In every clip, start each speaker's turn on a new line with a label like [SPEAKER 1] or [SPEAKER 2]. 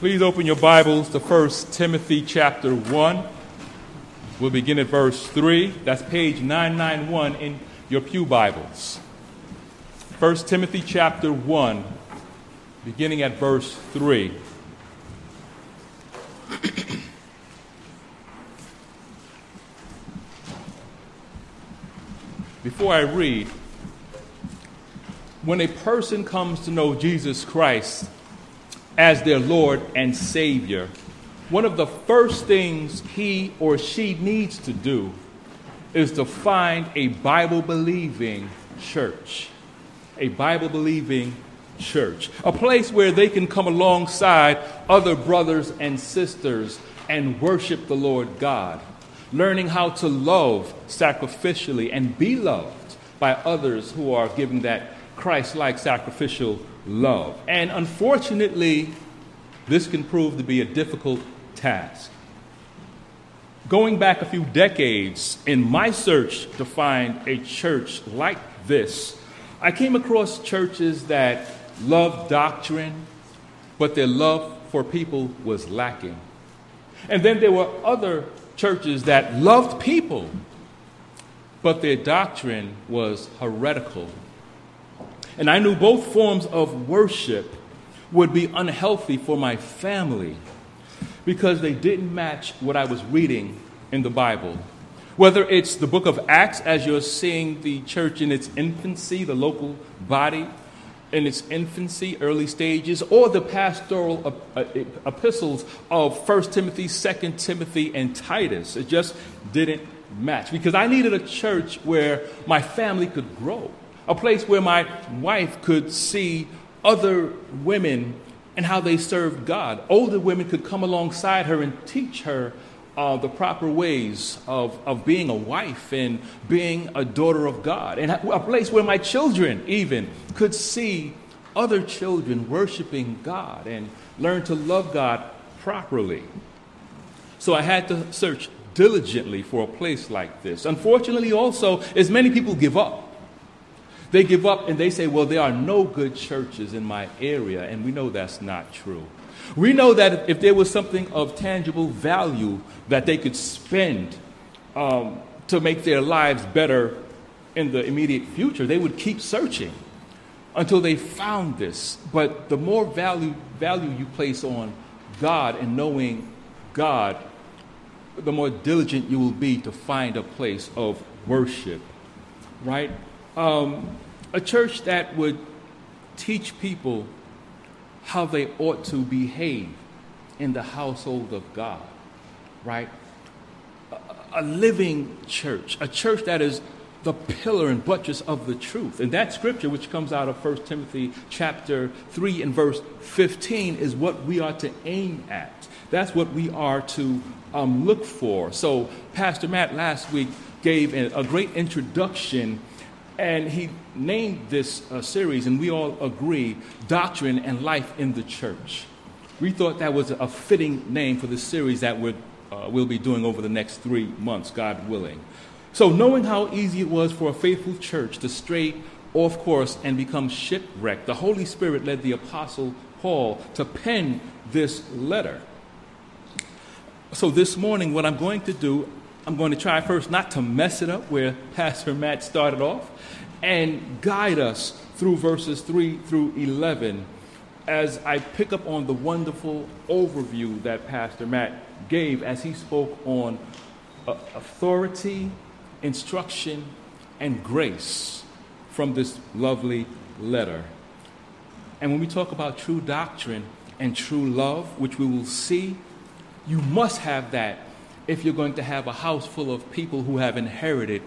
[SPEAKER 1] Please open your Bibles to 1 Timothy chapter 1. We'll begin at verse 3. That's page 991 in your Pew Bibles. 1 Timothy chapter 1, beginning at verse 3. Before I read, when a person comes to know Jesus Christ as their Lord and Savior, one of the first things he or she needs to do is to find a Bible believing church. A Bible believing church. A place where they can come alongside other brothers and sisters and worship the Lord God. Learning how to love sacrificially and be loved by others who are giving that Christ like sacrificial love. And unfortunately, this can prove to be a difficult task. Going back a few decades in my search to find a church like this, I came across churches that loved doctrine, but their love for people was lacking. And then there were other churches that loved people, but their doctrine was heretical and I knew both forms of worship would be unhealthy for my family because they didn't match what I was reading in the Bible. Whether it's the book of Acts, as you're seeing the church in its infancy, the local body in its infancy, early stages, or the pastoral uh, epistles of 1 Timothy, 2 Timothy, and Titus. It just didn't match because I needed a church where my family could grow a place where my wife could see other women and how they served God. Older women could come alongside her and teach her uh, the proper ways of, of being a wife and being a daughter of God. And a place where my children, even, could see other children worshiping God and learn to love God properly. So I had to search diligently for a place like this. Unfortunately, also, as many people give up they give up and they say, well, there are no good churches in my area, and we know that's not true. We know that if there was something of tangible value that they could spend um, to make their lives better in the immediate future, they would keep searching until they found this. But the more value, value you place on God and knowing God, the more diligent you will be to find a place of worship, right? Um, a church that would teach people how they ought to behave in the household of God, right? A, a living church, a church that is the pillar and buttress of the truth. And that scripture, which comes out of 1 Timothy chapter 3 and verse 15, is what we are to aim at. That's what we are to um, look for. So, Pastor Matt last week gave a, a great introduction and he named this uh, series, and we all agree Doctrine and Life in the Church. We thought that was a fitting name for the series that we're, uh, we'll be doing over the next three months, God willing. So, knowing how easy it was for a faithful church to stray off course and become shipwrecked, the Holy Spirit led the Apostle Paul to pen this letter. So, this morning, what I'm going to do, I'm going to try first not to mess it up where Pastor Matt started off and guide us through verses 3 through 11 as I pick up on the wonderful overview that Pastor Matt gave as he spoke on uh, authority, instruction, and grace from this lovely letter. And when we talk about true doctrine and true love, which we will see, you must have that if you're going to have a house full of people who have inherited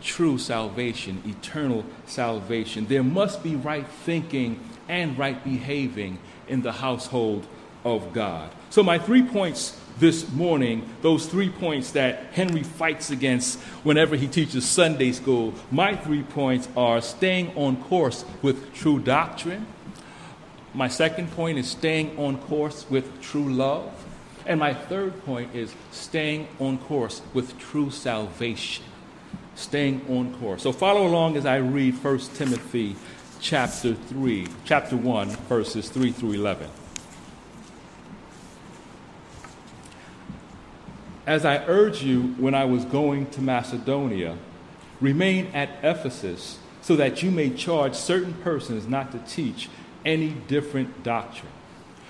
[SPEAKER 1] true salvation, eternal salvation. There must be right thinking and right behaving in the household of God. So, my three points this morning, those three points that Henry fights against whenever he teaches Sunday school, my three points are staying on course with true doctrine. My second point is staying on course with true love. And my third point is staying on course with true salvation. Staying on course. So follow along as I read 1 Timothy chapter 3, chapter 1, verses 3 through 11. As I urged you when I was going to Macedonia, remain at Ephesus so that you may charge certain persons not to teach any different doctrine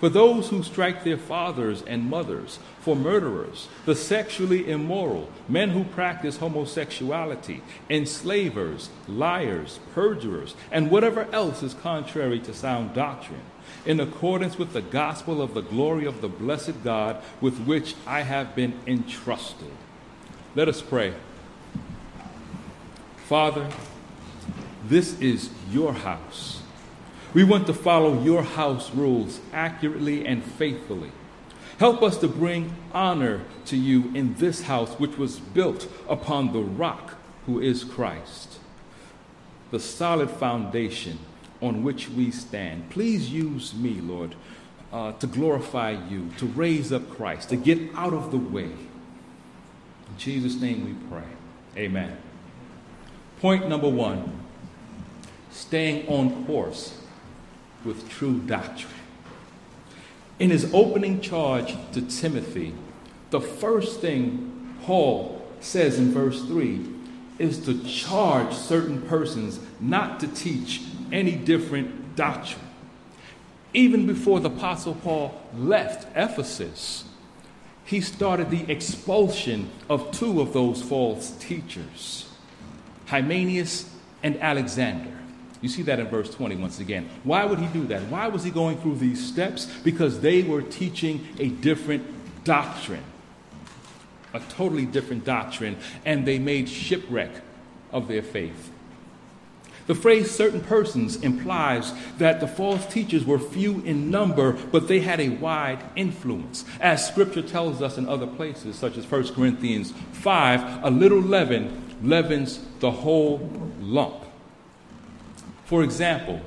[SPEAKER 1] for those who strike their fathers and mothers, for murderers, the sexually immoral, men who practice homosexuality, enslavers, liars, perjurers, and whatever else is contrary to sound doctrine, in accordance with the gospel of the glory of the blessed God with which I have been entrusted. Let us pray. Father, this is your house we want to follow your house rules accurately and faithfully. Help us to bring honor to you in this house, which was built upon the rock who is Christ, the solid foundation on which we stand. Please use me, Lord, uh, to glorify you, to raise up Christ, to get out of the way. In Jesus' name we pray. Amen. Point number one staying on course with true doctrine. In his opening charge to Timothy, the first thing Paul says in verse 3 is to charge certain persons not to teach any different doctrine. Even before the Apostle Paul left Ephesus, he started the expulsion of two of those false teachers, Hymenaeus and Alexander. You see that in verse 20 once again. Why would he do that? Why was he going through these steps? Because they were teaching a different doctrine, a totally different doctrine, and they made shipwreck of their faith. The phrase certain persons implies that the false teachers were few in number, but they had a wide influence. As scripture tells us in other places, such as 1 Corinthians 5, a little leaven leavens the whole lump. For example,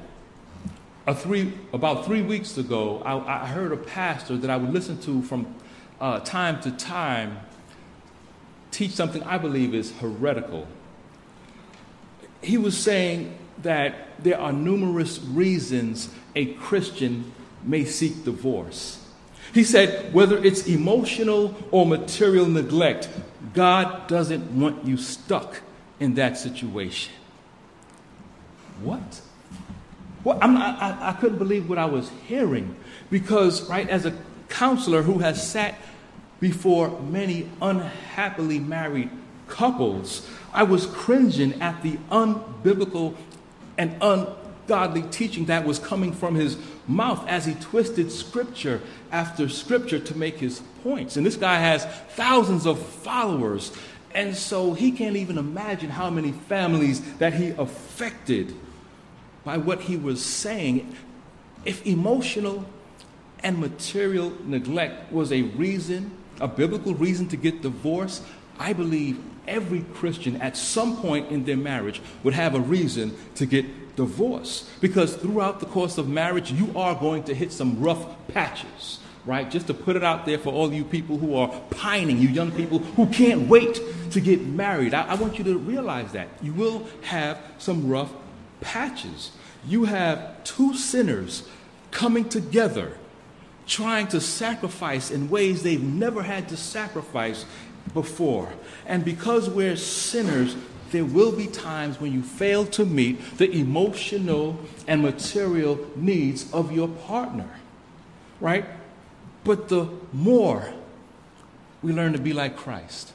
[SPEAKER 1] three, about three weeks ago, I, I, heard a pastor that I would listen to from uh, time to time teach something I believe is heretical. He was saying that there are numerous reasons a Christian may seek divorce. He said, whether it's emotional or material neglect, God doesn't want you stuck in that situation. What? Well, I, I couldn't believe what I was hearing because, right, as a counselor who has sat before many unhappily married couples, I was cringing at the unbiblical and ungodly teaching that was coming from his mouth as he twisted scripture after scripture to make his points. And this guy has thousands of followers, and so he can't even imagine how many families that he affected by what he was saying, if emotional and material neglect was a reason, a biblical reason to get divorced, I believe every Christian at some point in their marriage would have a reason to get divorced. Because throughout the course of marriage, you are going to hit some rough patches, right? Just to put it out there for all you people who are pining, you young people who can't wait to get married. I, I want you to realize that. You will have some rough patches. You have two sinners coming together, trying to sacrifice in ways they've never had to sacrifice before. And because we're sinners, there will be times when you fail to meet the emotional and material needs of your partner, right? But the more we learn to be like Christ,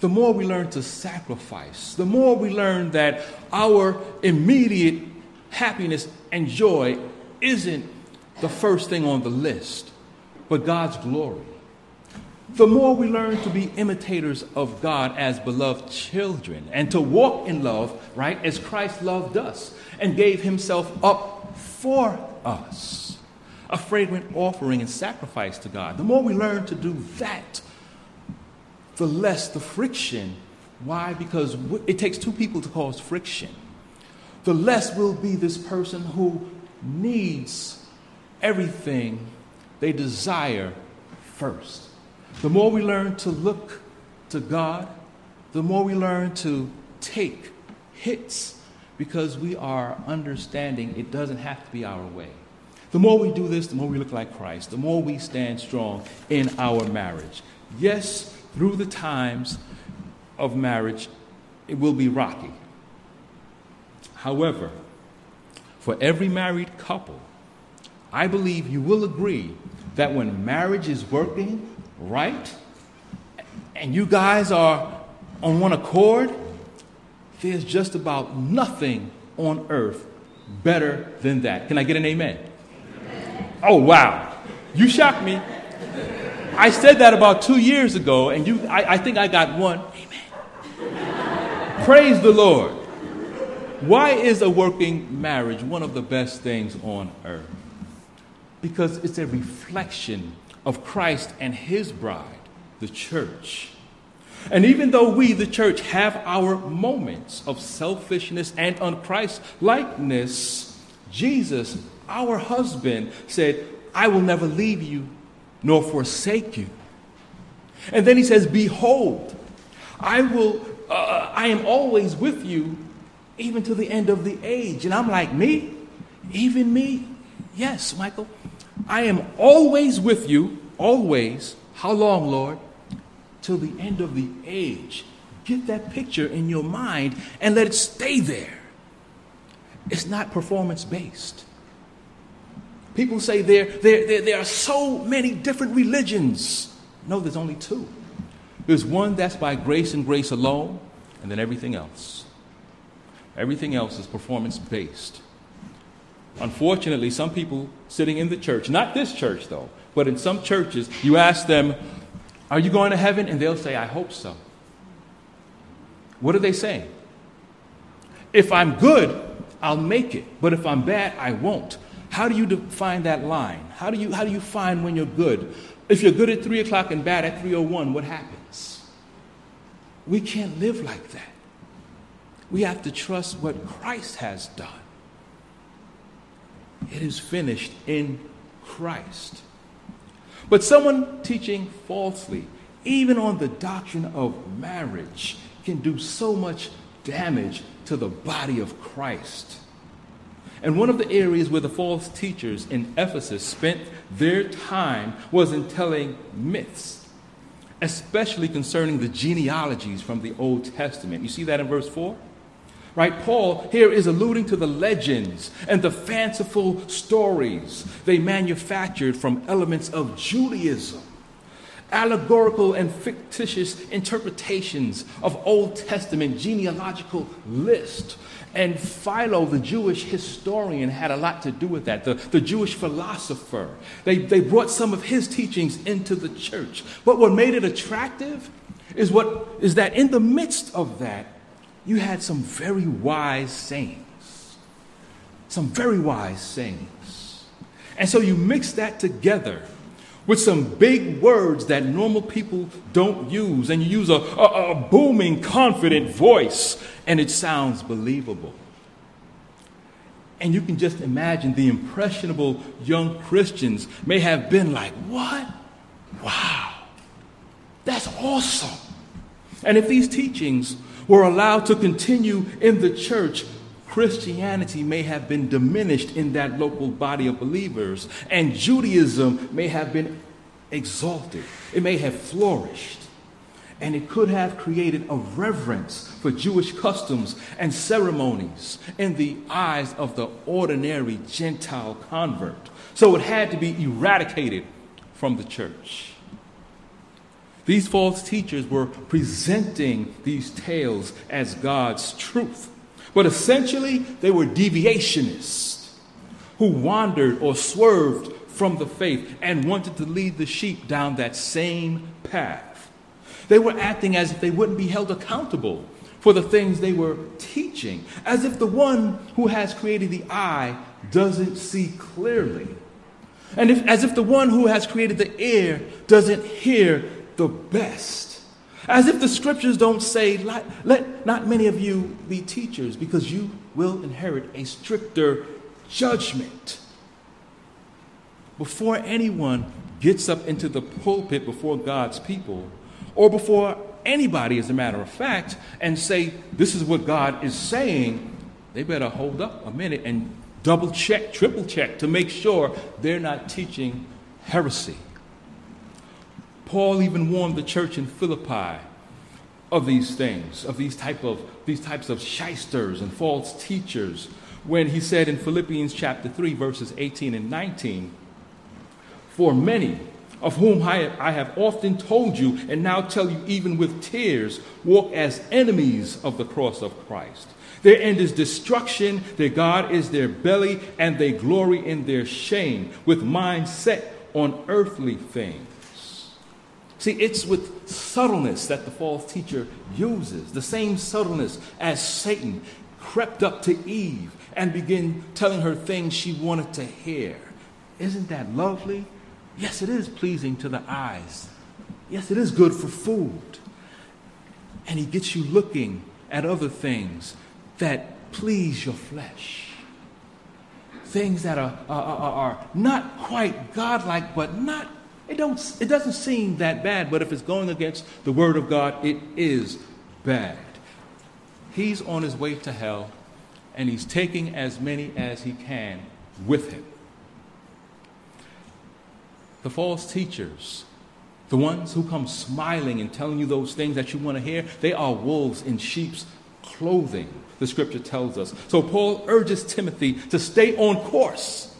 [SPEAKER 1] the more we learn to sacrifice, the more we learn that our immediate happiness and joy isn't the first thing on the list, but God's glory. the more we learn to be imitators of God as beloved children and to walk in love, right, as Christ loved us and gave himself up for us, a fragrant offering and sacrifice to God. The more we learn to do that, the less the friction. Why? Because it takes two people to cause friction. The less will be this person who needs everything they desire first. The more we learn to look to God, the more we learn to take hits because we are understanding it doesn't have to be our way. The more we do this, the more we look like Christ, the more we stand strong in our marriage. Yes, through the times of marriage, it will be rocky. However, for every married couple, I believe you will agree that when marriage is working right and you guys are on one accord, there's just about nothing on earth better than that. Can I get an amen? amen. Oh, wow. You shocked me. I said that about two years ago, and you, I, I think I got one. Amen. Praise the Lord. Why is a working marriage one of the best things on earth? Because it's a reflection of Christ and his bride, the church. And even though we, the church, have our moments of selfishness and unChristlikeness, Jesus, our husband, said, I will never leave you nor forsake you. And then he says, Behold, I will, uh, I am always with you even to the end of the age. And I'm like, Me? Even me? Yes, Michael. I am always with you, always. How long, Lord? Till the end of the age. Get that picture in your mind and let it stay there. It's not performance based. People say there, there, there, there are so many different religions. No, there's only two. There's one that's by grace and grace alone, and then everything else. Everything else is performance based. Unfortunately, some people sitting in the church, not this church though, but in some churches, you ask them, Are you going to heaven? And they'll say, I hope so. What are they saying? If I'm good, I'll make it. But if I'm bad, I won't. How do you define that line? How do you, how do you find when you're good? If you're good at 3 o'clock and bad at 3.01, what happens? We can't live like that. We have to trust what Christ has done. It is finished in Christ. But someone teaching falsely, even on the doctrine of marriage, can do so much damage to the body of Christ. And one of the areas where the false teachers in Ephesus spent their time was in telling myths, especially concerning the genealogies from the Old Testament. You see that in verse 4? Right? Paul here is alluding to the legends and the fanciful stories they manufactured from elements of Judaism allegorical and fictitious interpretations of Old Testament genealogical list. And Philo, the Jewish historian, had a lot to do with that, the, the Jewish philosopher. They, they brought some of his teachings into the church. But what made it attractive is, what, is that in the midst of that, you had some very wise sayings. Some very wise sayings. And so you mix that together with some big words that normal people don't use, and you use a, a, a, booming, confident voice, and it sounds believable. And you can just imagine the impressionable young Christians may have been like, What? Wow, that's awesome. And if these teachings were allowed to continue in the church, Christianity may have been diminished in that local body of believers, and Judaism may have been exalted. It may have flourished, and it could have created a reverence for Jewish customs and ceremonies in the eyes of the ordinary Gentile convert. So it had to be eradicated from the church. These false teachers were presenting these tales as God's truth. But essentially, they were deviationists who wandered or swerved from the faith and wanted to lead the sheep down that same path. They were acting as if they wouldn't be held accountable for the things they were teaching, as if the one who has created the eye doesn't see clearly, and if, as if the one who has created the ear doesn't hear the best. As if the scriptures don't say, let, not many of you be teachers, because you will inherit a stricter judgment. Before anyone gets up into the pulpit before God's people, or before anybody, as a matter of fact, and say, This is what God is saying, they better hold up a minute and double check, triple check to make sure they're not teaching heresy. Paul even warned the church in Philippi of these things, of these type of these types of shysters and false teachers, when he said in Philippians chapter 3, verses 18 and 19, For many of whom I, I have often told you, and now tell you even with tears, walk as enemies of the cross of Christ. Their end is destruction, their God is their belly, and they glory in their shame, with minds set on earthly things. See, it's with subtleness that the false teacher uses, the same subtleness as Satan crept up to Eve and began telling her things she wanted to hear. Isn't that lovely? Yes, it is pleasing to the eyes. Yes, it is good for food. And he gets you looking at other things that please your flesh. Things that are, are, are, not quite godlike, but not it, don't, it doesn't seem that bad, but if it's going against the Word of God, it is bad. He's on his way to hell, and he's taking as many as he can with him. The false teachers, the ones who come smiling and telling you those things that you want to hear, they are wolves in sheep's clothing, the scripture tells us. So Paul urges Timothy to stay on course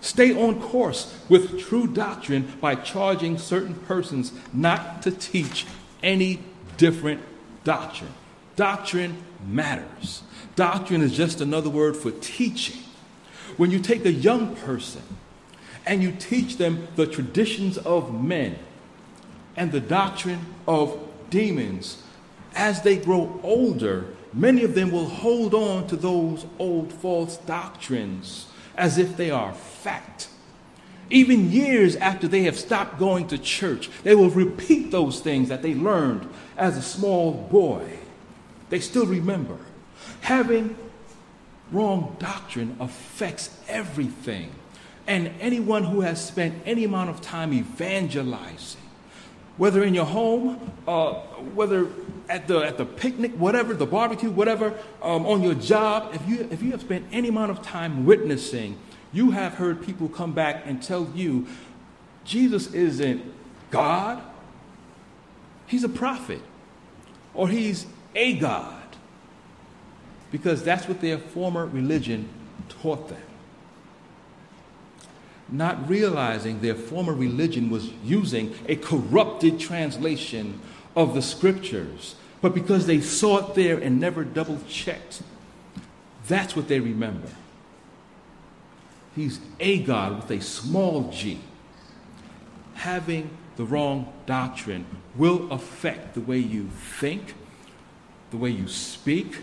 [SPEAKER 1] Stay on course with true doctrine by charging certain persons not to teach any different doctrine. Doctrine matters. Doctrine is just another word for teaching. When you take a young person and you teach them the traditions of men and the doctrine of demons, as they grow older, many of them will hold on to those old false doctrines as if they are fact. Even years after they have stopped going to church, they will repeat those things that they learned as a small boy. They still remember. Having wrong doctrine affects everything. And anyone who has spent any amount of time evangelizing, whether in your home, uh, whether at the, at the picnic, whatever, the barbecue, whatever, um, on your job, if you, if you have spent any amount of time witnessing, you have heard people come back and tell you Jesus isn't God, he's a prophet, or he's a God, because that's what their former religion taught them. Not realizing their former religion was using a corrupted translation of the scriptures but because they saw it there and never double checked. That's what they remember. He's a God with a small g. Having the wrong doctrine will affect the way you think, the way you speak,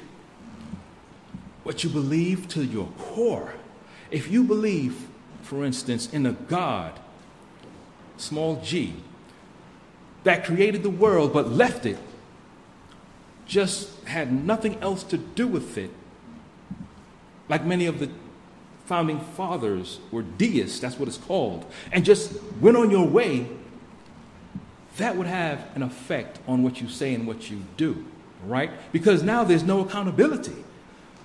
[SPEAKER 1] what you believe to your core. If you believe, for instance, in a God, small g, that created the world but left it just had nothing else to do with it. Like many of the founding fathers were deists, that's what it's called, and just went on your way, that would have an effect on what you say and what you do, right? Because now there's no accountability.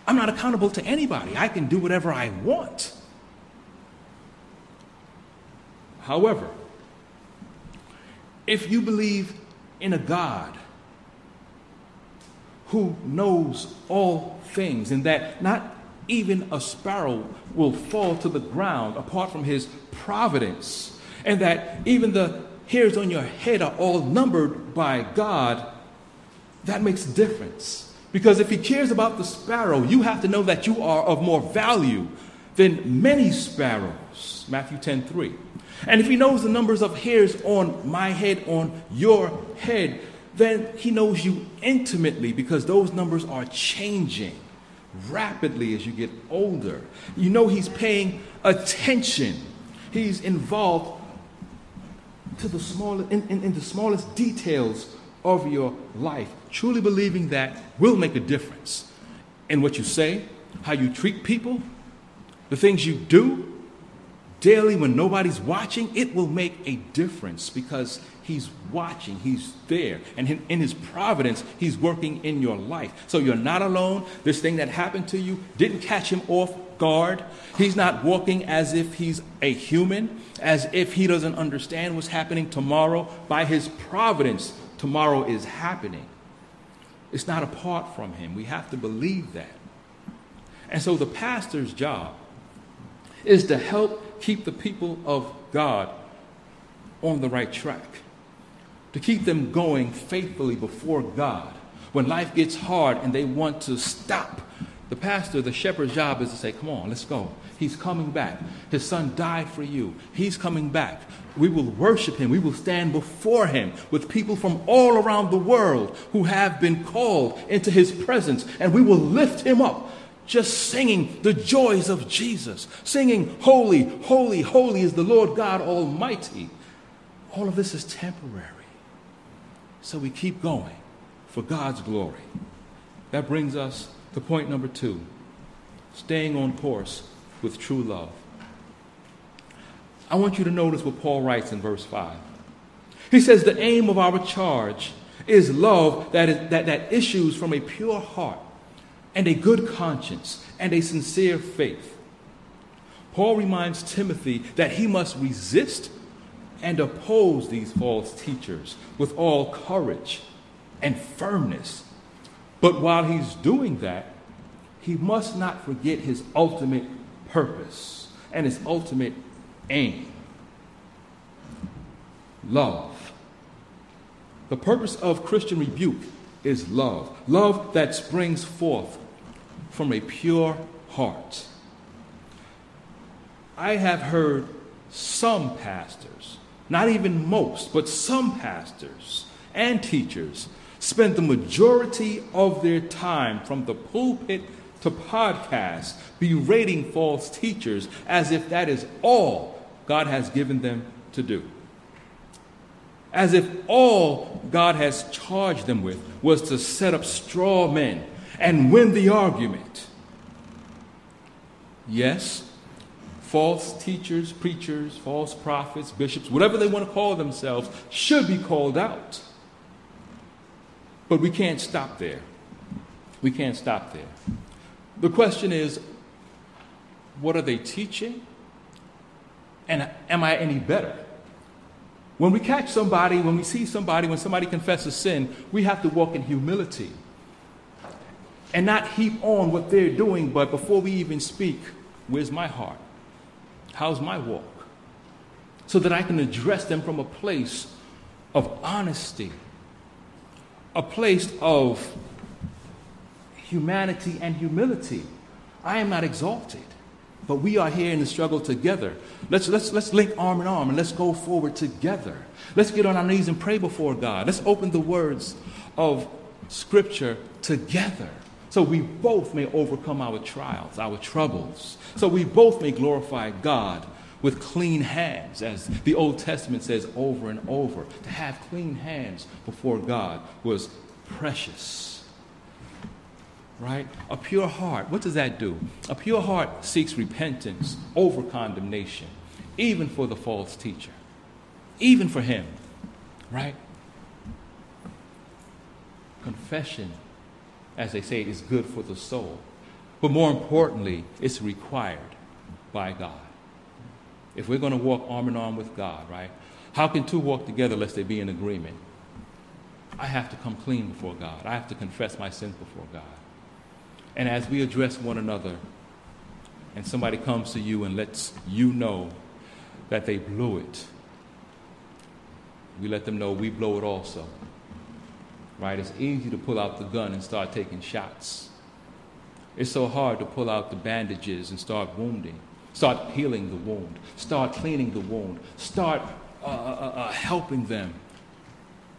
[SPEAKER 1] I'm not accountable to anybody. I can do whatever I want. However, if you believe in a God who knows all things, and that not even a sparrow will fall to the ground apart from his providence, and that even the hairs on your head are all numbered by God, that makes a difference. Because if he cares about the sparrow, you have to know that you are of more value than many sparrows. Matthew 10 3. And if he knows the numbers of hairs on my head, on your head, then he knows you intimately because those numbers are changing rapidly as you get older. You know he's paying attention. He's involved to the smallest, in, in, in the smallest details of your life. Truly believing that will make a difference in what you say, how you treat people, the things you do daily when nobody's watching, it will make a difference because He's watching, He's there. And in, His providence, He's working in your life. So you're not alone. This thing that happened to you didn't catch Him off guard. He's not walking as if He's a human, as if He doesn't understand what's happening tomorrow. By His providence, tomorrow is happening. It's not apart from Him. We have to believe that. And so the pastor's job is to help keep the people of God on the right track, to keep them going faithfully before God. When life gets hard and they want to stop, the pastor, the shepherd's job is to say, Come on, let's go. He's coming back. His son died for you. He's coming back. We will worship him. We will stand before him with people from all around the world who have been called into his presence, and we will lift him up just singing the joys of Jesus, singing, Holy, holy, holy is the Lord God Almighty. All of this is temporary. So we keep going for God's glory. That brings us to point number two staying on course with true love. I want you to notice what Paul writes in verse 5. He says, The aim of our charge is love that, is, that, that issues from a pure heart and a good conscience and a sincere faith. Paul reminds Timothy that he must resist and oppose these false teachers with all courage and firmness. But while he's doing that, he must not forget his ultimate purpose and his ultimate aim love. The purpose of Christian rebuke is love, love that springs forth from a pure heart. I have heard some pastors, not even most, but some pastors and teachers spend the majority of their time from the pulpit to podcast berating false teachers as if that is all God has given them to do. As if all God has charged them with was to set up straw men and win the argument. Yes, false teachers, preachers, false prophets, bishops, whatever they want to call themselves, should be called out. But we can't stop there. We can't stop there. The question is what are they teaching? And am I any better? When we catch somebody, when we see somebody, when somebody confesses sin, we have to walk in humility and not heap on what they're doing, but before we even speak, where's my heart? How's my walk? So that I can address them from a place of honesty, a place of humanity and humility. I am not exalted, but we are here in the struggle together. Let's, let's, let's link arm in arm and let's go forward together. Let's get on our knees and pray before God. Let's open the words of Scripture together so we both may overcome our trials, our troubles. So we both may glorify God with clean hands, as the Old Testament says over and over. To have clean hands before God was precious. Right? A pure heart, what does that do? A pure heart seeks repentance over condemnation, even for the false teacher, even for him. Right? Confession as they say, is good for the soul. But more importantly, it's required by God. If we're going to walk arm in arm with God, right? How can two walk together lest they be in agreement? I have to come clean before God. I have to confess my sins before God. And as we address one another, and somebody comes to you and lets you know that they blew it, we let them know we blow it also right? It's easy to pull out the gun and start taking shots. It's so hard to pull out the bandages and start wounding, start healing the wound, start cleaning the wound, start uh, uh, uh, uh helping them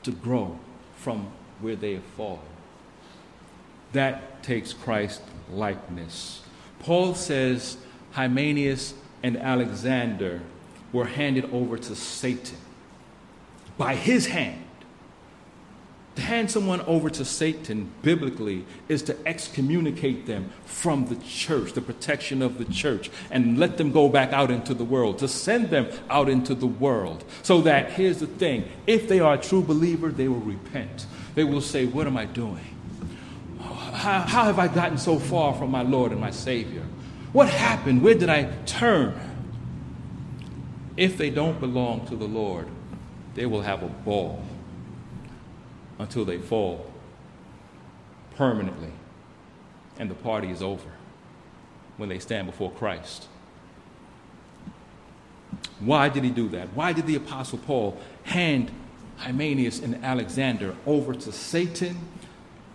[SPEAKER 1] to grow from where they have fallen. That takes Christ likeness. Paul says Hymenaeus and Alexander were handed over to Satan by his hand. To hand someone over to Satan biblically is to excommunicate them from the church, the protection of the church, and let them go back out into the world, to send them out into the world. So that, here's the thing if they are a true believer, they will repent. They will say, What am I doing? How, how have I gotten so far from my Lord and my Savior? What happened? Where did I turn? If they don't belong to the Lord, they will have a ball until they fall permanently and the party is over when they stand before Christ. Why did he do that? Why did the Apostle Paul hand Hymenaeus and Alexander over to Satan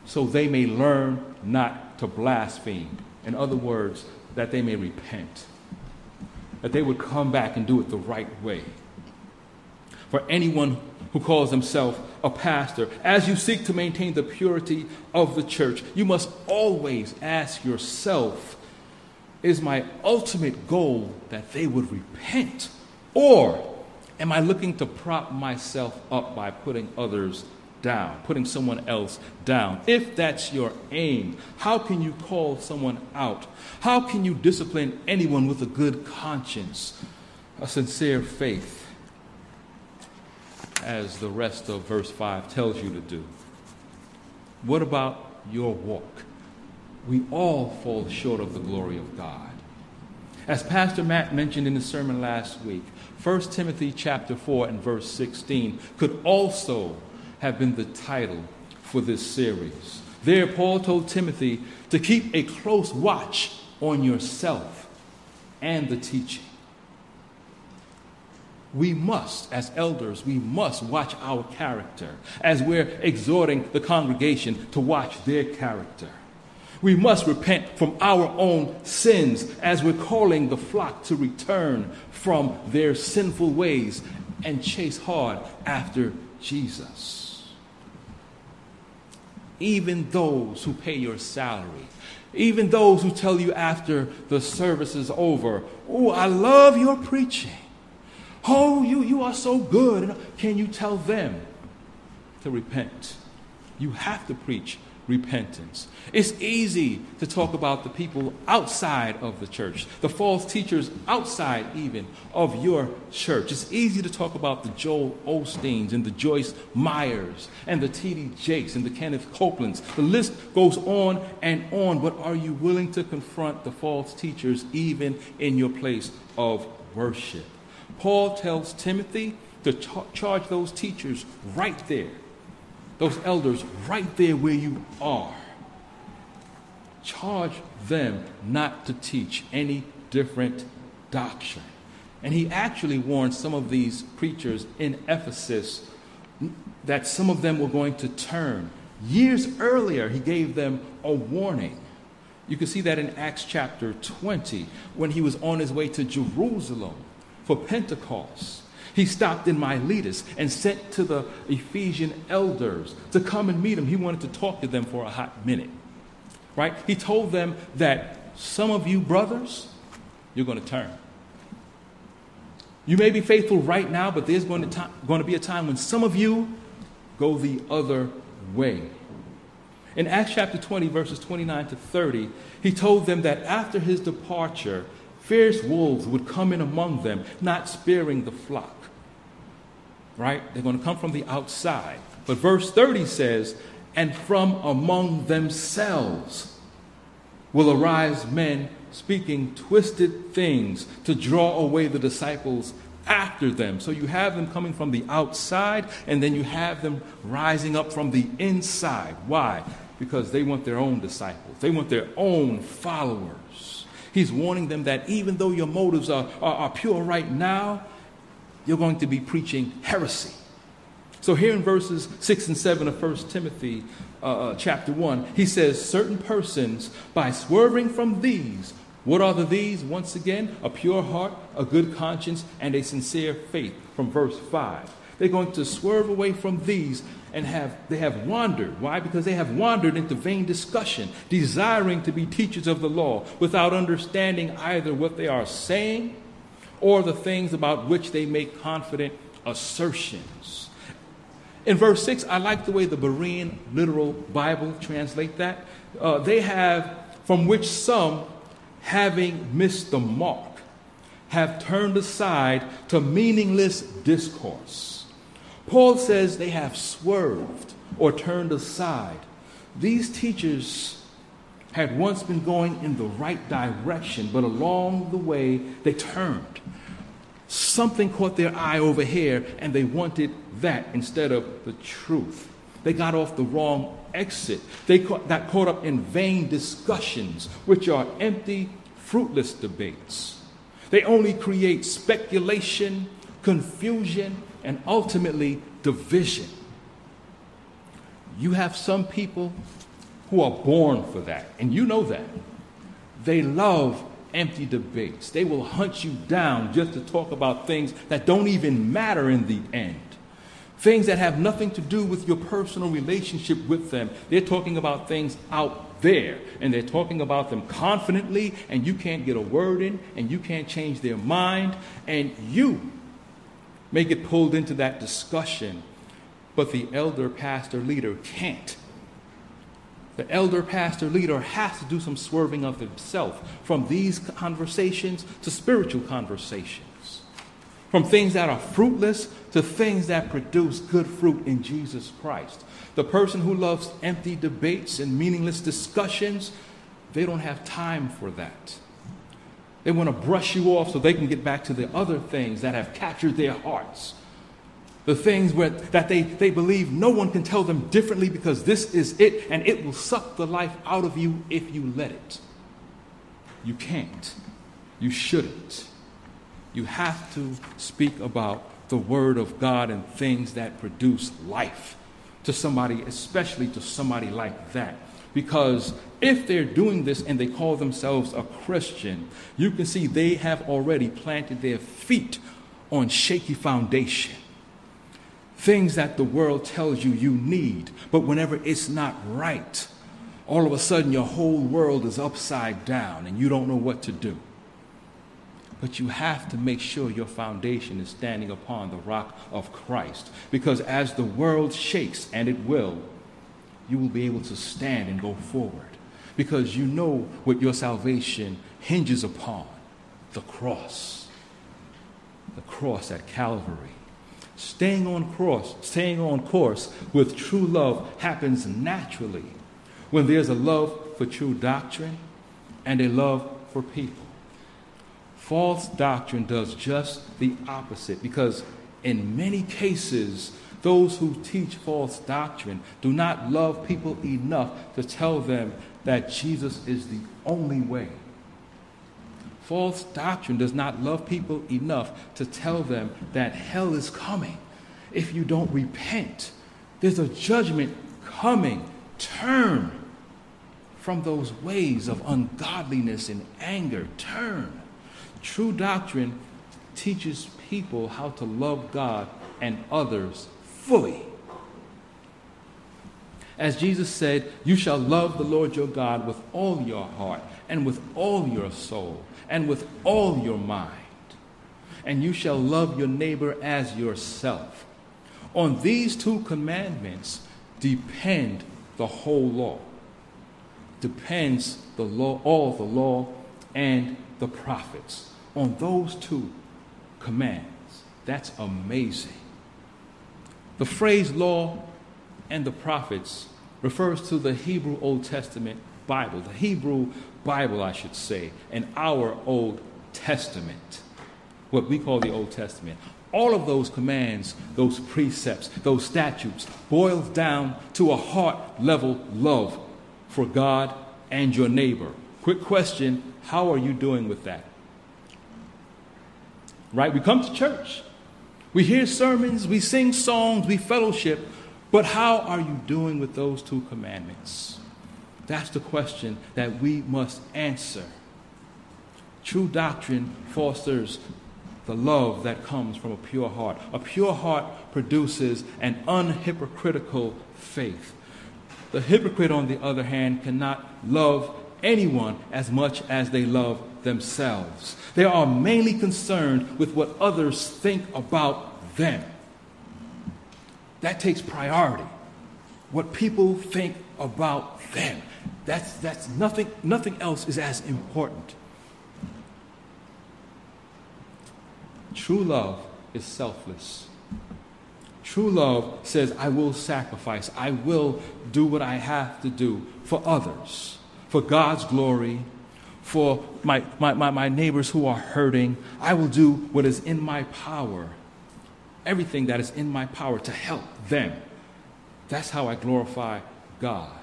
[SPEAKER 1] so they may learn not to blaspheme? In other words, that they may repent, that they would come back and do it the right way. For anyone who calls himself a pastor, as you seek to maintain the purity of the church, you must always ask yourself Is my ultimate goal that they would repent? Or am I looking to prop myself up by putting others down, putting someone else down? If that's your aim, how can you call someone out? How can you discipline anyone with a good conscience, a sincere faith? as the rest of verse 5 tells you to do. What about your walk? We all fall short of the glory of God. As Pastor Matt mentioned in the sermon last week, 1 Timothy chapter 4 and verse 16 could also have been the title for this series. There, Paul told Timothy to keep a close watch on yourself and the teaching we must, as elders, we must watch our character as we're exhorting the congregation to watch their character. We must repent from our own sins as we're calling the flock to return from their sinful ways and chase hard after Jesus. Even those who pay your salary, even those who tell you after the service is over, Oh, I love your preaching. Oh, you, you are so good. Can you tell them to repent? You have to preach repentance. It's easy to talk about the people outside of the church, the false teachers outside even of your church. It's easy to talk about the Joel Osteens and the Joyce Myers and the T.D. Jakes and the Kenneth Copelands. The list goes on and on, but are you willing to confront the false teachers even in your place of worship? Paul tells Timothy to charge those teachers right there, those elders right there where you are. Charge them not to teach any different doctrine. And he actually warned some of these preachers in Ephesus that some of them were going to turn. Years earlier, he gave them a warning. You can see that in Acts chapter 20 when he was on his way to Jerusalem for Pentecost. He stopped in Miletus and sent to the Ephesian elders to come and meet him. He wanted to talk to them for a hot minute. Right? He told them that some of you brothers, you're going to turn. You may be faithful right now, but there's going to, going to be a time when some of you go the other way. In Acts chapter 20, verses 29 to 30, he told them that after his departure, Fierce wolves would come in among them, not sparing the flock. Right? They're going to come from the outside. But verse 30 says, And from among themselves will arise men speaking twisted things to draw away the disciples after them. So you have them coming from the outside, and then you have them rising up from the inside. Why? Because they want their own disciples, they want their own followers. He's warning them that even though your motives are, are, are pure right now, you're going to be preaching heresy. So here in verses 6 and 7 of 1 Timothy uh, uh, chapter 1, he says, Certain persons, by swerving from these, what are the these? Once again, a pure heart, a good conscience, and a sincere faith, from verse 5. They're going to swerve away from these and have they have wandered. Why? Because they have wandered into vain discussion, desiring to be teachers of the law, without understanding either what they are saying or the things about which they make confident assertions. In verse 6, I like the way the Berean literal Bible translate that. Uh, they have, from which some, having missed the mark, have turned aside to meaningless discourse. Paul says they have swerved or turned aside. These teachers had once been going in the right direction, but along the way they turned. Something caught their eye over here, and they wanted that instead of the truth. They got off the wrong exit. They got caught up in vain discussions, which are empty, fruitless debates. They only create speculation, confusion, and ultimately division. You have some people who are born for that, and you know that. They love empty debates. They will hunt you down just to talk about things that don't even matter in the end. Things that have nothing to do with your personal relationship with them. They're talking about things out there, and they're talking about them confidently, and you can't get a word in, and you can't change their mind, and you may get pulled into that discussion, but the elder pastor leader can't. The elder pastor leader has to do some swerving of himself from these conversations to spiritual conversations, from things that are fruitless to things that produce good fruit in Jesus Christ. The person who loves empty debates and meaningless discussions, they don't have time for that. They want to brush you off so they can get back to the other things that have captured their hearts. The things where, that they, they believe no one can tell them differently because this is it and it will suck the life out of you if you let it. You can't. You shouldn't. You have to speak about the Word of God and things that produce life to somebody, especially to somebody like that. Because if they're doing this and they call themselves a Christian, you can see they have already planted their feet on shaky foundation. Things that the world tells you you need, but whenever it's not right, all of a sudden your whole world is upside down and you don't know what to do. But you have to make sure your foundation is standing upon the rock of Christ. Because as the world shakes, and it will, you will be able to stand and go forward because you know what your salvation hinges upon the cross. The cross at Calvary. Staying on course, staying on course with true love happens naturally when there's a love for true doctrine and a love for people. False doctrine does just the opposite because in many cases those who teach false doctrine do not love people enough to tell them that Jesus is the only way. False doctrine does not love people enough to tell them that hell is coming if you don't repent. There's a judgment coming. Turn from those ways of ungodliness and anger. Turn. True doctrine teaches people how to love God and others fully. As Jesus said, You shall love the Lord your God with all your heart, and with all your soul, and with all your mind. And you shall love your neighbor as yourself. On these two commandments depend the whole law. Depends the law, all the law and the prophets. On those two commands. That's amazing. The phrase law and the prophets refers to the Hebrew Old Testament Bible, the Hebrew Bible, I should say, and our Old Testament, what we call the Old Testament. All of those commands, those precepts, those statutes boils down to a heart level love for God and your neighbor. Quick question how are you doing with that? Right? We come to church. We hear sermons, we sing songs, we fellowship, but how are you doing with those two commandments? That's the question that we must answer. True doctrine fosters the love that comes from a pure heart. A pure heart produces an unhypocritical faith. The hypocrite, on the other hand, cannot love anyone as much as they love themselves. They are mainly concerned with what others think about them. That takes priority. What people think about them. That's, that's nothing, nothing else is as important. True love is selfless. True love says, I will sacrifice, I will do what I have to do for others, for God's glory, for my, my, my, my, neighbors who are hurting. I will do what is in my power, everything that is in my power to help them. That's how I glorify God.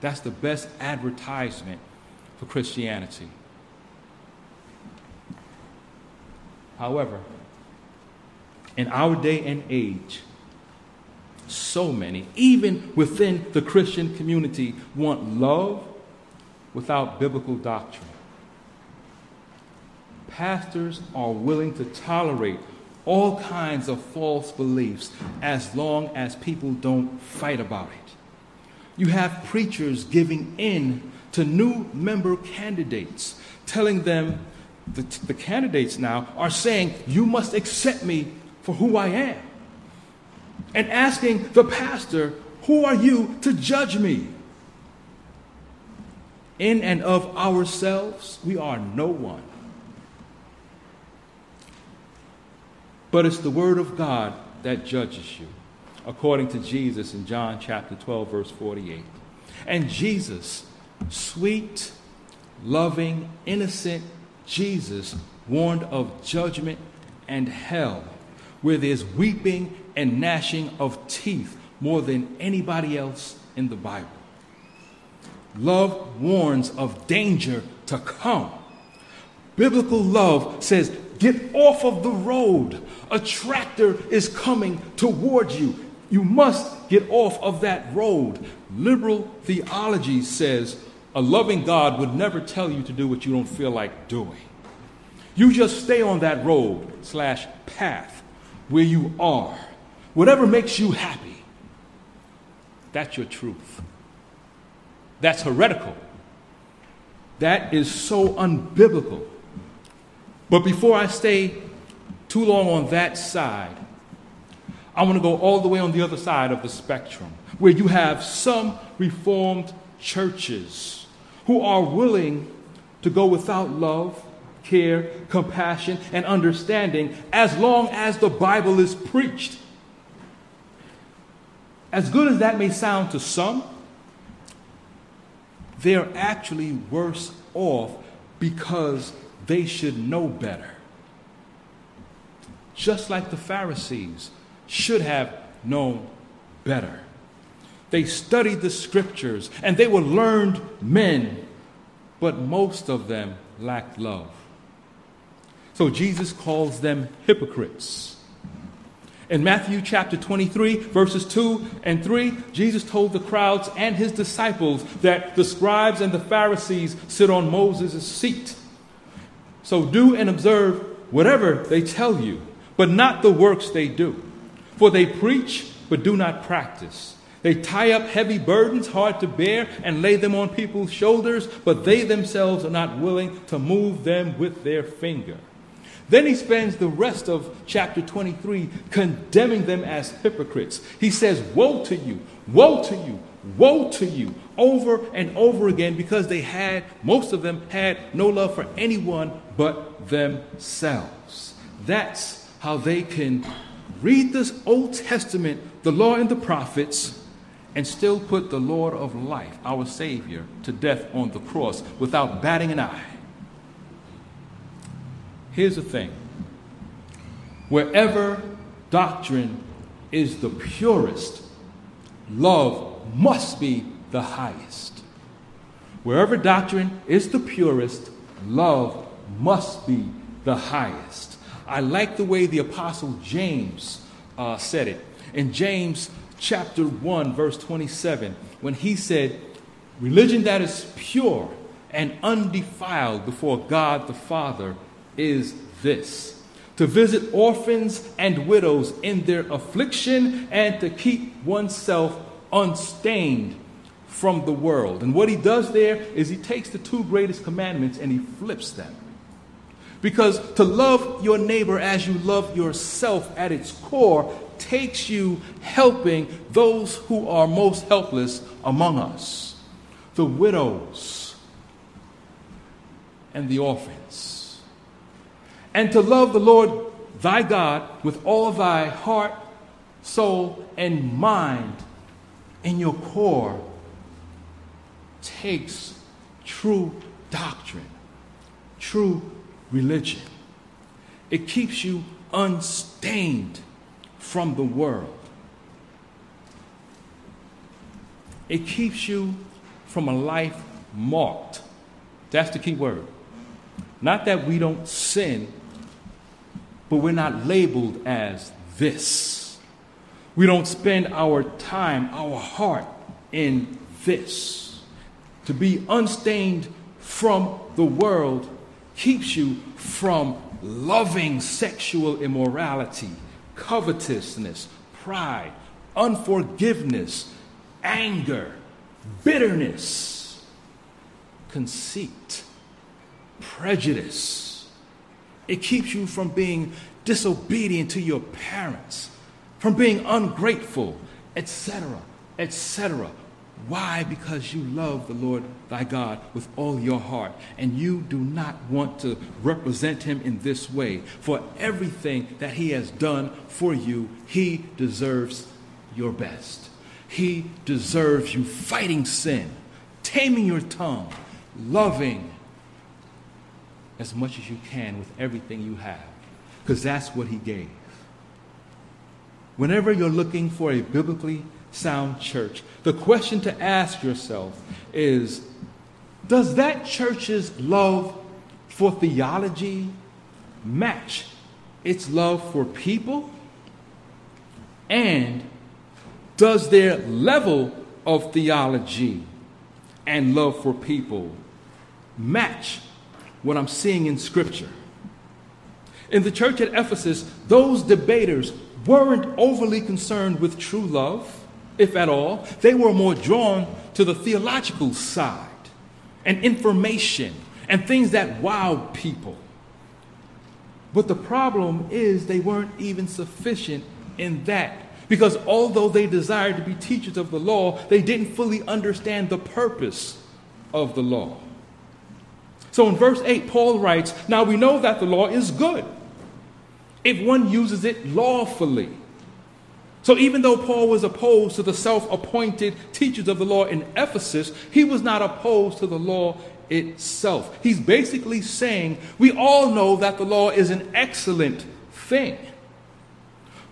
[SPEAKER 1] That's the best advertisement for Christianity. However, in our day and age, so many, even within the Christian community, want love without biblical doctrine. Pastors are willing to tolerate all kinds of false beliefs as long as people don't fight about it. You have preachers giving in to new member candidates, telling them, the, the candidates now are saying, You must accept me for who I am. And asking the pastor, Who are you to judge me? In and of ourselves, we are no one. But it's the Word of God that judges you, according to Jesus in John chapter 12, verse 48. And Jesus, sweet, loving, innocent Jesus, warned of judgment and hell where there's weeping and gnashing of teeth more than anybody else in the Bible. Love warns of danger to come. Biblical love says, Get off of the road. A tractor is coming towards you. You must get off of that road. Liberal theology says a loving God would never tell you to do what you don't feel like doing. You just stay on that road slash path where you are. Whatever makes you happy, that's your truth. That's heretical. That is so unbiblical. But before I stay too long on that side, I want to go all the way on the other side of the spectrum, where you have some reformed churches who are willing to go without love care, compassion, and understanding as long as the Bible is preached. As good as that may sound to some, they're actually worse off because they should know better. Just like the Pharisees should have known better. They studied the scriptures and they were learned men, but most of them lacked love. So Jesus calls them hypocrites. In Matthew chapter 23, verses 2 and 3, Jesus told the crowds and his disciples that the scribes and the Pharisees sit on Moses' seat. So do and observe whatever they tell you, but not the works they do. For they preach, but do not practice. They tie up heavy burdens hard to bear and lay them on people's shoulders, but they themselves are not willing to move them with their finger. Then he spends the rest of chapter 23 condemning them as hypocrites. He says, Woe to you, woe to you, woe to you, over and over again because they had, most of them had no love for anyone but themselves. That's how they can read this Old Testament, the law and the prophets, and still put the Lord of life, our Savior, to death on the cross without batting an eye. Here's the thing wherever doctrine is the purest, love must be the highest. Wherever doctrine is the purest, love must be the highest. I like the way the Apostle James uh, said it. In James chapter 1, verse 27, when he said, Religion that is pure and undefiled before God the Father is this to visit orphans and widows in their affliction and to keep oneself unstained from the world. And what he does there is he takes the two greatest commandments and he flips them. Because to love your neighbor as you love yourself at its core takes you helping those who are most helpless among us the widows and the orphans. And to love the Lord thy God with all thy heart, soul, and mind in your core takes true doctrine, true religion. It keeps you unstained from the world. It keeps you from a life marked. That's the key word. Not that we don't sin, but we're not labeled as this. We don't spend our time, our heart in this. To be unstained from the world keeps you from loving sexual immorality, covetousness, pride, unforgiveness, anger, bitterness, conceit, prejudice. It keeps you from being disobedient to your parents, from being ungrateful, etc., etc. Why? Because you love the Lord thy God with all your heart, and you do not want to represent him in this way. For everything that he has done for you, he deserves your best. He deserves you fighting sin, taming your tongue, loving as much as you can with everything you have, because that's what he gave. Whenever you're looking for a biblically sound church. The question to ask yourself is Does that church's love for theology match its love for people? And does their level of theology and love for people match what I'm seeing in Scripture? In the church at Ephesus, those debaters weren't overly concerned with true love if at all. They were more drawn to the theological side and information and things that wowed people. But the problem is they weren't even sufficient in that. Because although they desired to be teachers of the law, they didn't fully understand the purpose of the law. So in verse 8, Paul writes Now we know that the law is good if one uses it lawfully. So even though Paul was opposed to the self appointed teachers of the law in Ephesus, he was not opposed to the law itself. He's basically saying we all know that the law is an excellent thing,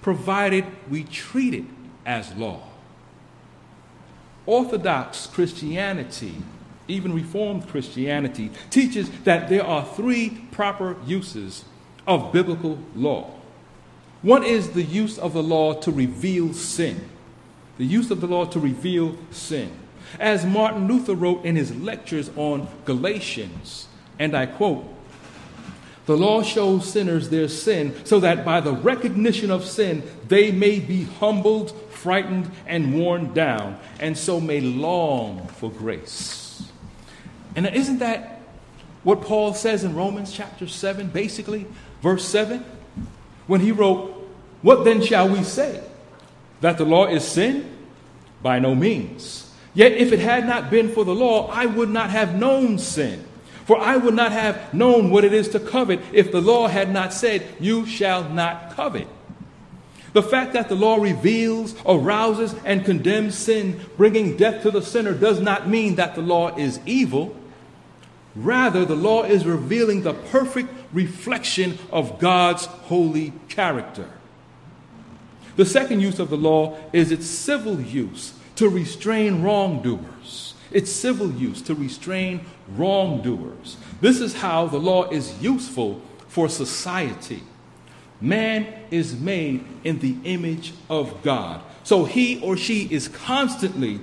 [SPEAKER 1] provided we treat it as law. Orthodox Christianity, even Reformed Christianity, teaches that there are three proper uses of biblical law. One is the use of the law to reveal sin. The use of the law to reveal sin. As Martin Luther wrote in his lectures on Galatians, and I quote, the law shows sinners their sin so that by the recognition of sin they may be humbled, frightened, and worn down, and so may long for grace. And isn't that what Paul says in Romans chapter 7, basically, verse 7? When he wrote, what then shall we say? That the law is sin? By no means. Yet if it had not been for the law, I would not have known sin. For I would not have known what it is to covet if the law had not said, You shall not covet. The fact that the law reveals, arouses, and condemns sin, bringing death to the sinner, does not mean that the law is evil. Rather, the law is revealing the perfect reflection of God's holy character. The second use of the law is its civil use to restrain wrongdoers. Its civil use to restrain wrongdoers. This is how the law is useful for society. Man is made in the image of God. So he or she is constantly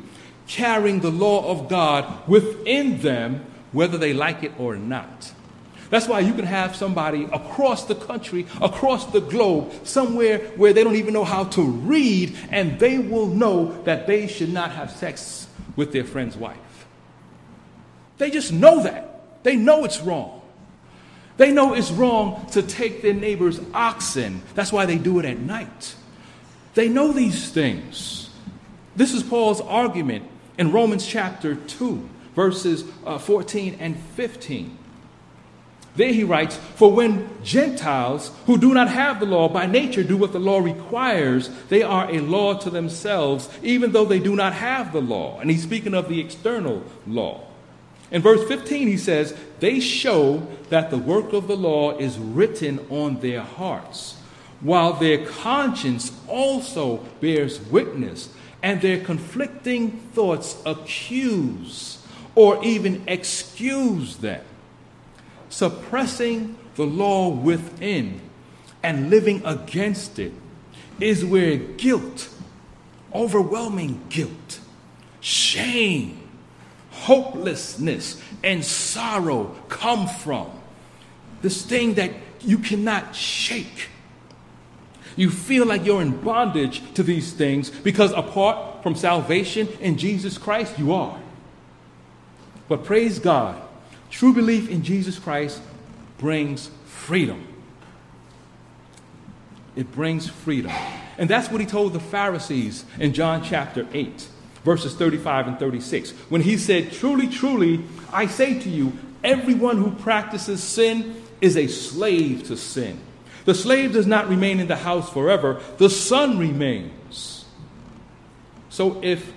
[SPEAKER 1] carrying the law of God within them, whether they like it or not. That's why you can have somebody across the country, across the globe, somewhere where they don't even know how to read, and they will know that they should not have sex with their friend's wife. They just know that. They know it's wrong. They know it's wrong to take their neighbor's oxen. That's why they do it at night. They know these things. This is Paul's argument in Romans chapter 2, verses uh, 14 and 15. There he writes, For when Gentiles who do not have the law by nature do what the law requires, they are a law to themselves, even though they do not have the law. And he's speaking of the external law. In verse 15, he says, They show that the work of the law is written on their hearts, while their conscience also bears witness, and their conflicting thoughts accuse or even excuse them suppressing the law within and living against it is where guilt, overwhelming guilt, shame, hopelessness, and sorrow come from. This thing that you cannot shake. You feel like you're in bondage to these things because apart from salvation in Jesus Christ, you are. But praise God True belief in Jesus Christ brings freedom. It brings freedom. And that's what he told the Pharisees in John chapter 8, verses 35 and 36, when he said, Truly, truly, I say to you, everyone who practices sin is a slave to sin. The slave does not remain in the house forever, the son remains. So if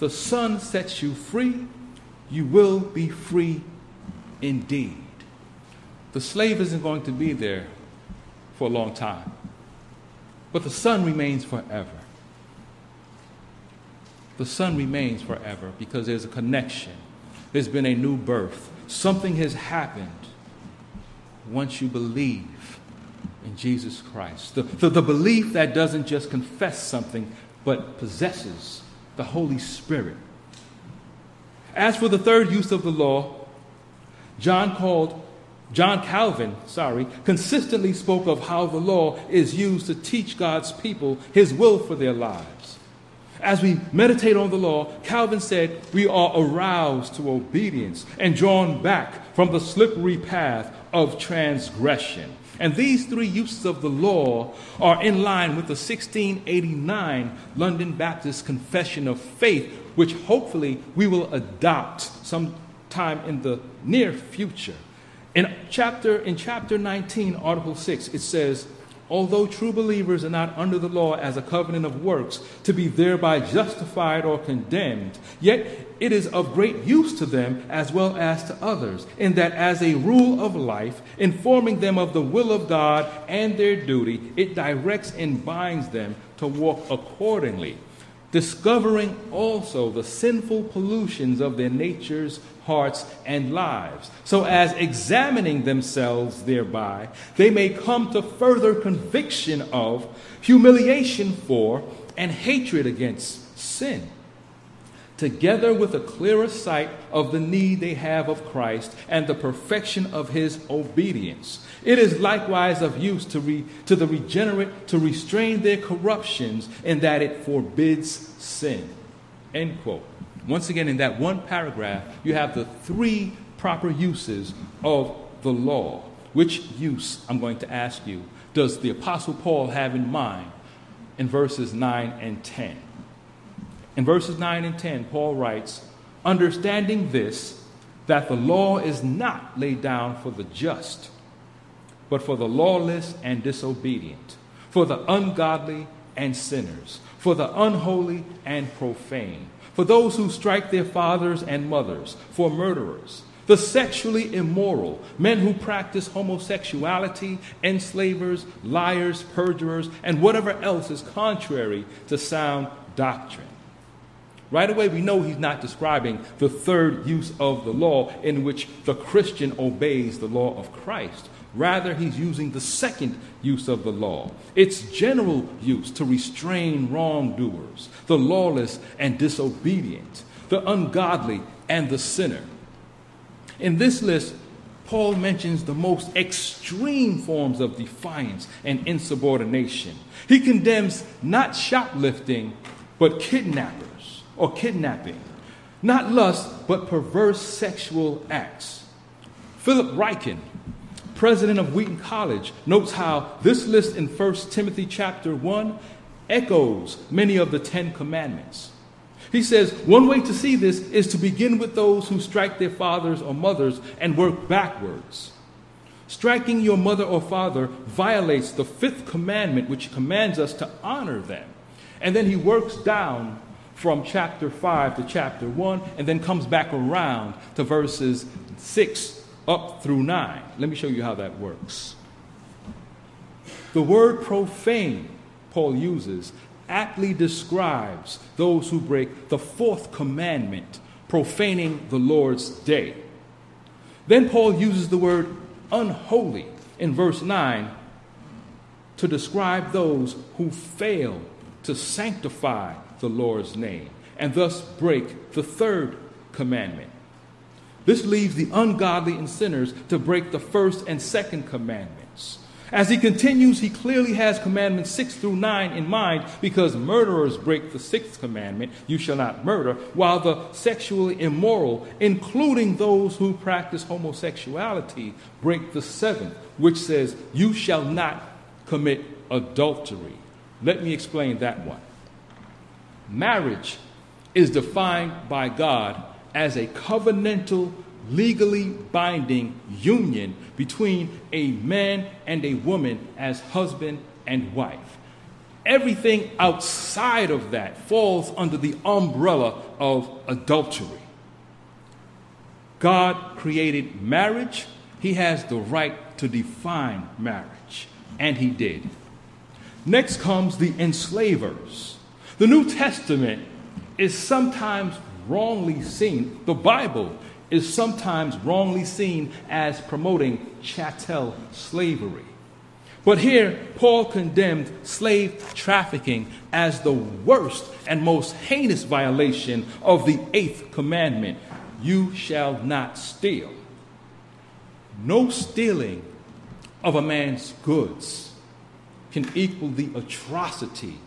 [SPEAKER 1] the son sets you free, you will be free indeed. The slave isn't going to be there for a long time, but the son remains forever. The son remains forever because there's a connection. There's been a new birth. Something has happened once you believe in Jesus Christ. The, the, the, belief that doesn't just confess something, but possesses the Holy Spirit. As for the third use of the law, John called John Calvin, sorry, consistently spoke of how the law is used to teach God's people his will for their lives. As we meditate on the law, Calvin said, we are aroused to obedience and drawn back from the slippery path of transgression. And these three uses of the law are in line with the 1689 London Baptist Confession of Faith, which hopefully we will adopt some time in the near future. In chapter, in chapter 19, Article 6, it says, Although true believers are not under the law as a covenant of works to be thereby justified or condemned, yet it is of great use to them as well as to others, in that as a rule of life, informing them of the will of God and their duty, it directs and binds them to walk accordingly discovering also the sinful pollutions of their natures, hearts, and lives, so as examining themselves thereby, they may come to further conviction of, humiliation for, and hatred against sin together with a clearer sight of the need they have of Christ and the perfection of his obedience. It is likewise of use to, re, to the regenerate to restrain their corruptions in that it forbids sin. End quote. Once again, in that one paragraph, you have the three proper uses of the law. Which use, I'm going to ask you, does the Apostle Paul have in mind in verses 9 and 10? In verses 9 and 10, Paul writes, Understanding this, that the law is not laid down for the just, but for the lawless and disobedient, for the ungodly and sinners, for the unholy and profane, for those who strike their fathers and mothers, for murderers, the sexually immoral, men who practice homosexuality, enslavers, liars, perjurers, and whatever else is contrary to sound doctrine Right away, we know he's not describing the third use of the law in which the Christian obeys the law of Christ. Rather, he's using the second use of the law, its general use to restrain wrongdoers, the lawless and disobedient, the ungodly and the sinner. In this list, Paul mentions the most extreme forms of defiance and insubordination. He condemns not shoplifting, but kidnappers or kidnapping, not lust, but perverse sexual acts. Philip Ryken, president of Wheaton College, notes how this list in 1 Timothy chapter 1 echoes many of the Ten Commandments. He says one way to see this is to begin with those who strike their fathers or mothers and work backwards. Striking your mother or father violates the fifth commandment, which commands us to honor them. And then he works down from chapter 5 to chapter 1 and then comes back around to verses 6 up through 9. Let me show you how that works. The word profane Paul uses aptly describes those who break the fourth commandment, profaning the Lord's day. Then Paul uses the word unholy in verse 9 to describe those who fail to sanctify the Lord's name and thus break the third commandment. This leaves the ungodly and sinners to break the first and second commandments. As he continues, he clearly has commandments 6 through 9 in mind because murderers break the sixth commandment, you shall not murder, while the sexually immoral, including those who practice homosexuality, break the seventh, which says, you shall not commit adultery. Let me explain that one. Marriage is defined by God as a covenantal legally binding union between a man and a woman as husband and wife. Everything outside of that falls under the umbrella of adultery. God created marriage, He has the right to define marriage, and He did. Next comes the enslavers. The New Testament is sometimes wrongly seen, the Bible is sometimes wrongly seen as promoting chattel slavery. But here, Paul condemned slave trafficking as the worst and most heinous violation of the eighth commandment you shall not steal. No stealing of a man's goods can equal the atrocity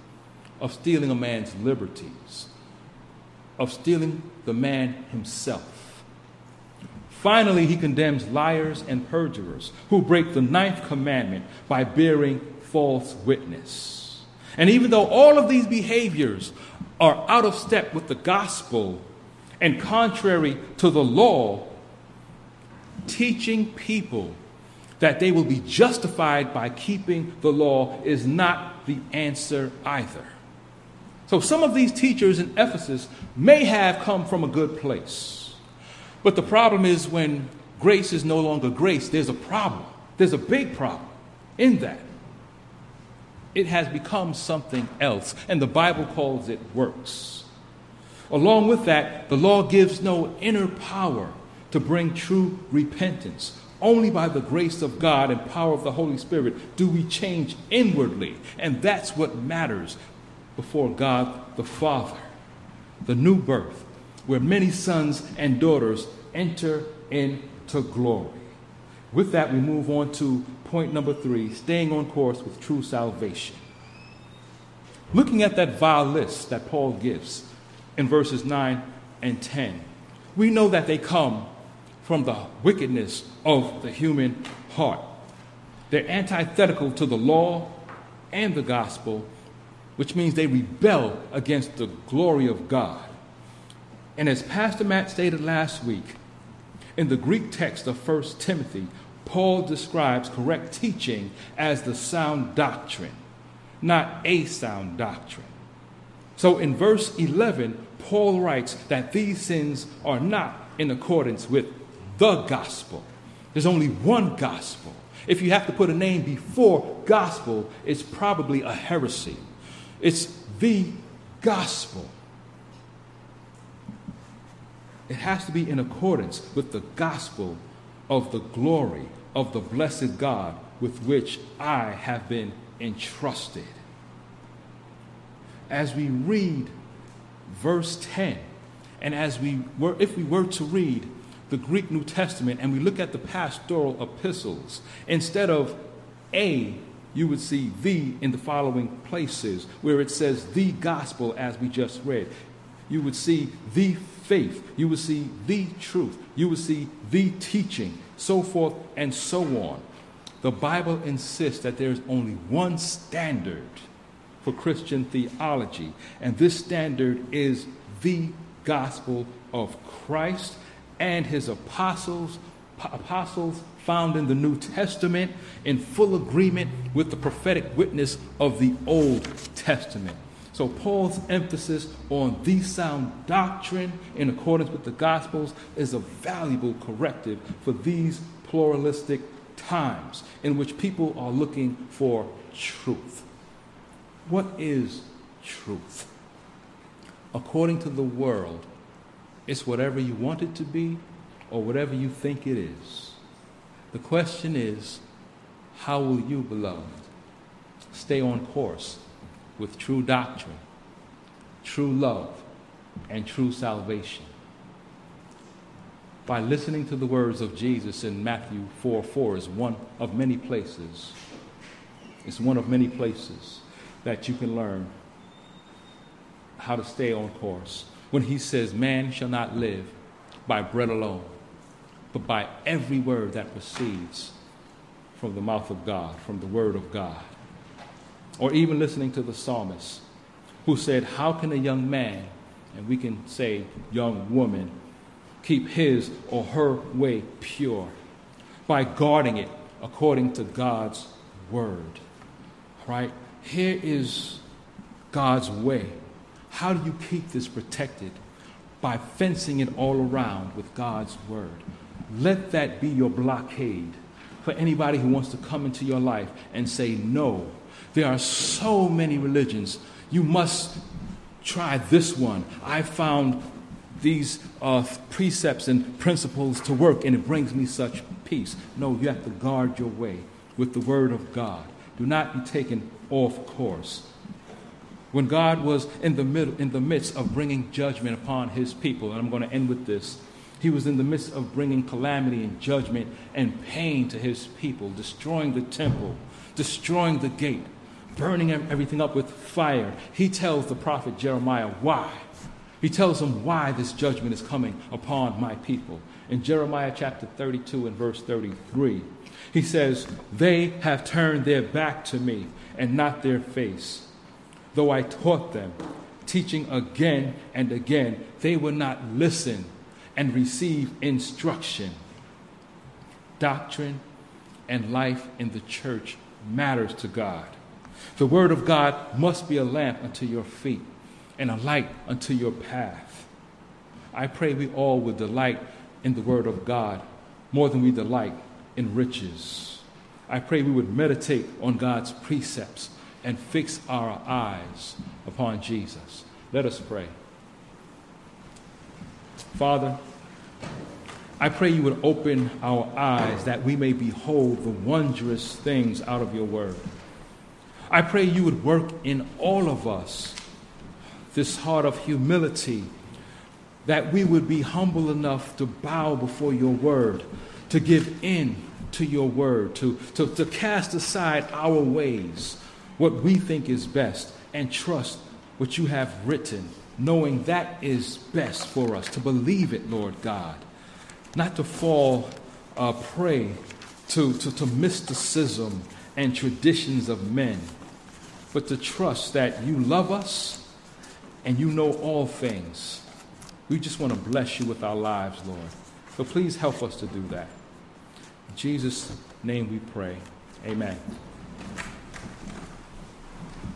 [SPEAKER 1] of stealing a man's liberties, of stealing the man himself. Finally, he condemns liars and perjurers who break the ninth commandment by bearing false witness. And even though all of these behaviors are out of step with the gospel and contrary to the law, teaching people that they will be justified by keeping the law is not the answer either. So, some of these teachers in Ephesus may have come from a good place. But the problem is when grace is no longer grace, there's a problem. There's a big problem in that. It has become something else, and the Bible calls it works. Along with that, the law gives no inner power to bring true repentance. Only by the grace of God and power of the Holy Spirit do we change inwardly, and that's what matters before God the Father. The new birth, where many sons and daughters enter into glory. With that, we move on to point number three staying on course with true salvation. Looking at that vile list that Paul gives in verses 9 and 10, we know that they come from the wickedness of the human heart. They're antithetical to the law and the gospel, which means they rebel against the glory of God. And as Pastor Matt stated last week, in the Greek text of 1 Timothy, Paul describes correct teaching as the sound doctrine, not a sound doctrine. So in verse 11, Paul writes that these sins are not in accordance with the gospel. There's only one gospel. If you have to put a name before gospel, it's probably a heresy. It's the gospel. It has to be in accordance with the gospel of the glory of the blessed God with which I have been entrusted. As we read verse 10, and as we were, if we were to read the Greek New Testament and we look at the pastoral epistles, instead of a, you would see the in the following places where it says the gospel as we just read. You would see the faith. You would see the truth. You would see the teaching, so forth and so on. The Bible insists that there is only one standard for Christian theology, and this standard is the gospel of Christ and his apostles, apostles found in the New Testament in full agreement with the prophetic witness of the Old Testament. So, Paul's emphasis on the sound doctrine in accordance with the Gospels is a valuable corrective for these pluralistic times in which people are looking for truth. What is truth? According to the world, it's whatever you want it to be or whatever you think it is. The question is, how will you, beloved, stay on course with true doctrine, true love, and true salvation? By listening to the words of Jesus in Matthew 4 4 is one of many places. It's one of many places that you can learn how to stay on course. When he says, Man shall not live by bread alone, but by every word that proceeds from the mouth of God, from the word of God. Or even listening to the psalmist who said, How can a young man, and we can say young woman, keep his or her way pure? By guarding it according to God's word. Right? Here is God's way. How do you keep this protected? By fencing it all around with God's word. Let that be your blockade for anybody who wants to come into your life and say, No, there are so many religions. You must try this one. I found these uh, precepts and principles to work, and it brings me such peace. No, you have to guard your way with the Word of God. Do not be taken off course. When God was in the, middle, in the midst of bringing judgment upon his people, and I'm going to end with this, he was in the midst of bringing calamity and judgment and pain to his people, destroying the temple, destroying the gate, burning everything up with fire. He tells the prophet Jeremiah why. He tells him why this judgment is coming upon my people. In Jeremiah chapter 32 and verse 33, he says, They have turned their back to me and not their face. Though I taught them, teaching again and again, they would not listen and receive instruction. Doctrine and life in the church matters to God. The Word of God must be a lamp unto your feet and a light unto your path. I pray we all would delight in the Word of God more than we delight in riches. I pray we would meditate on God's precepts and fix our eyes upon Jesus. Let us pray. Father, I pray you would open our eyes that we may behold the wondrous things out of your word. I pray you would work in all of us this heart of humility, that we would be humble enough to bow before your word, to give in to your word, to, to, to cast aside our ways, what we think is best, and trust what you have written, knowing that is best for us, to believe it, Lord God not to fall uh, prey to, to, to mysticism and traditions of men, but to trust that you love us and you know all things. We just want to bless you with our lives, Lord. So please help us to do that. In Jesus' name we pray. Amen.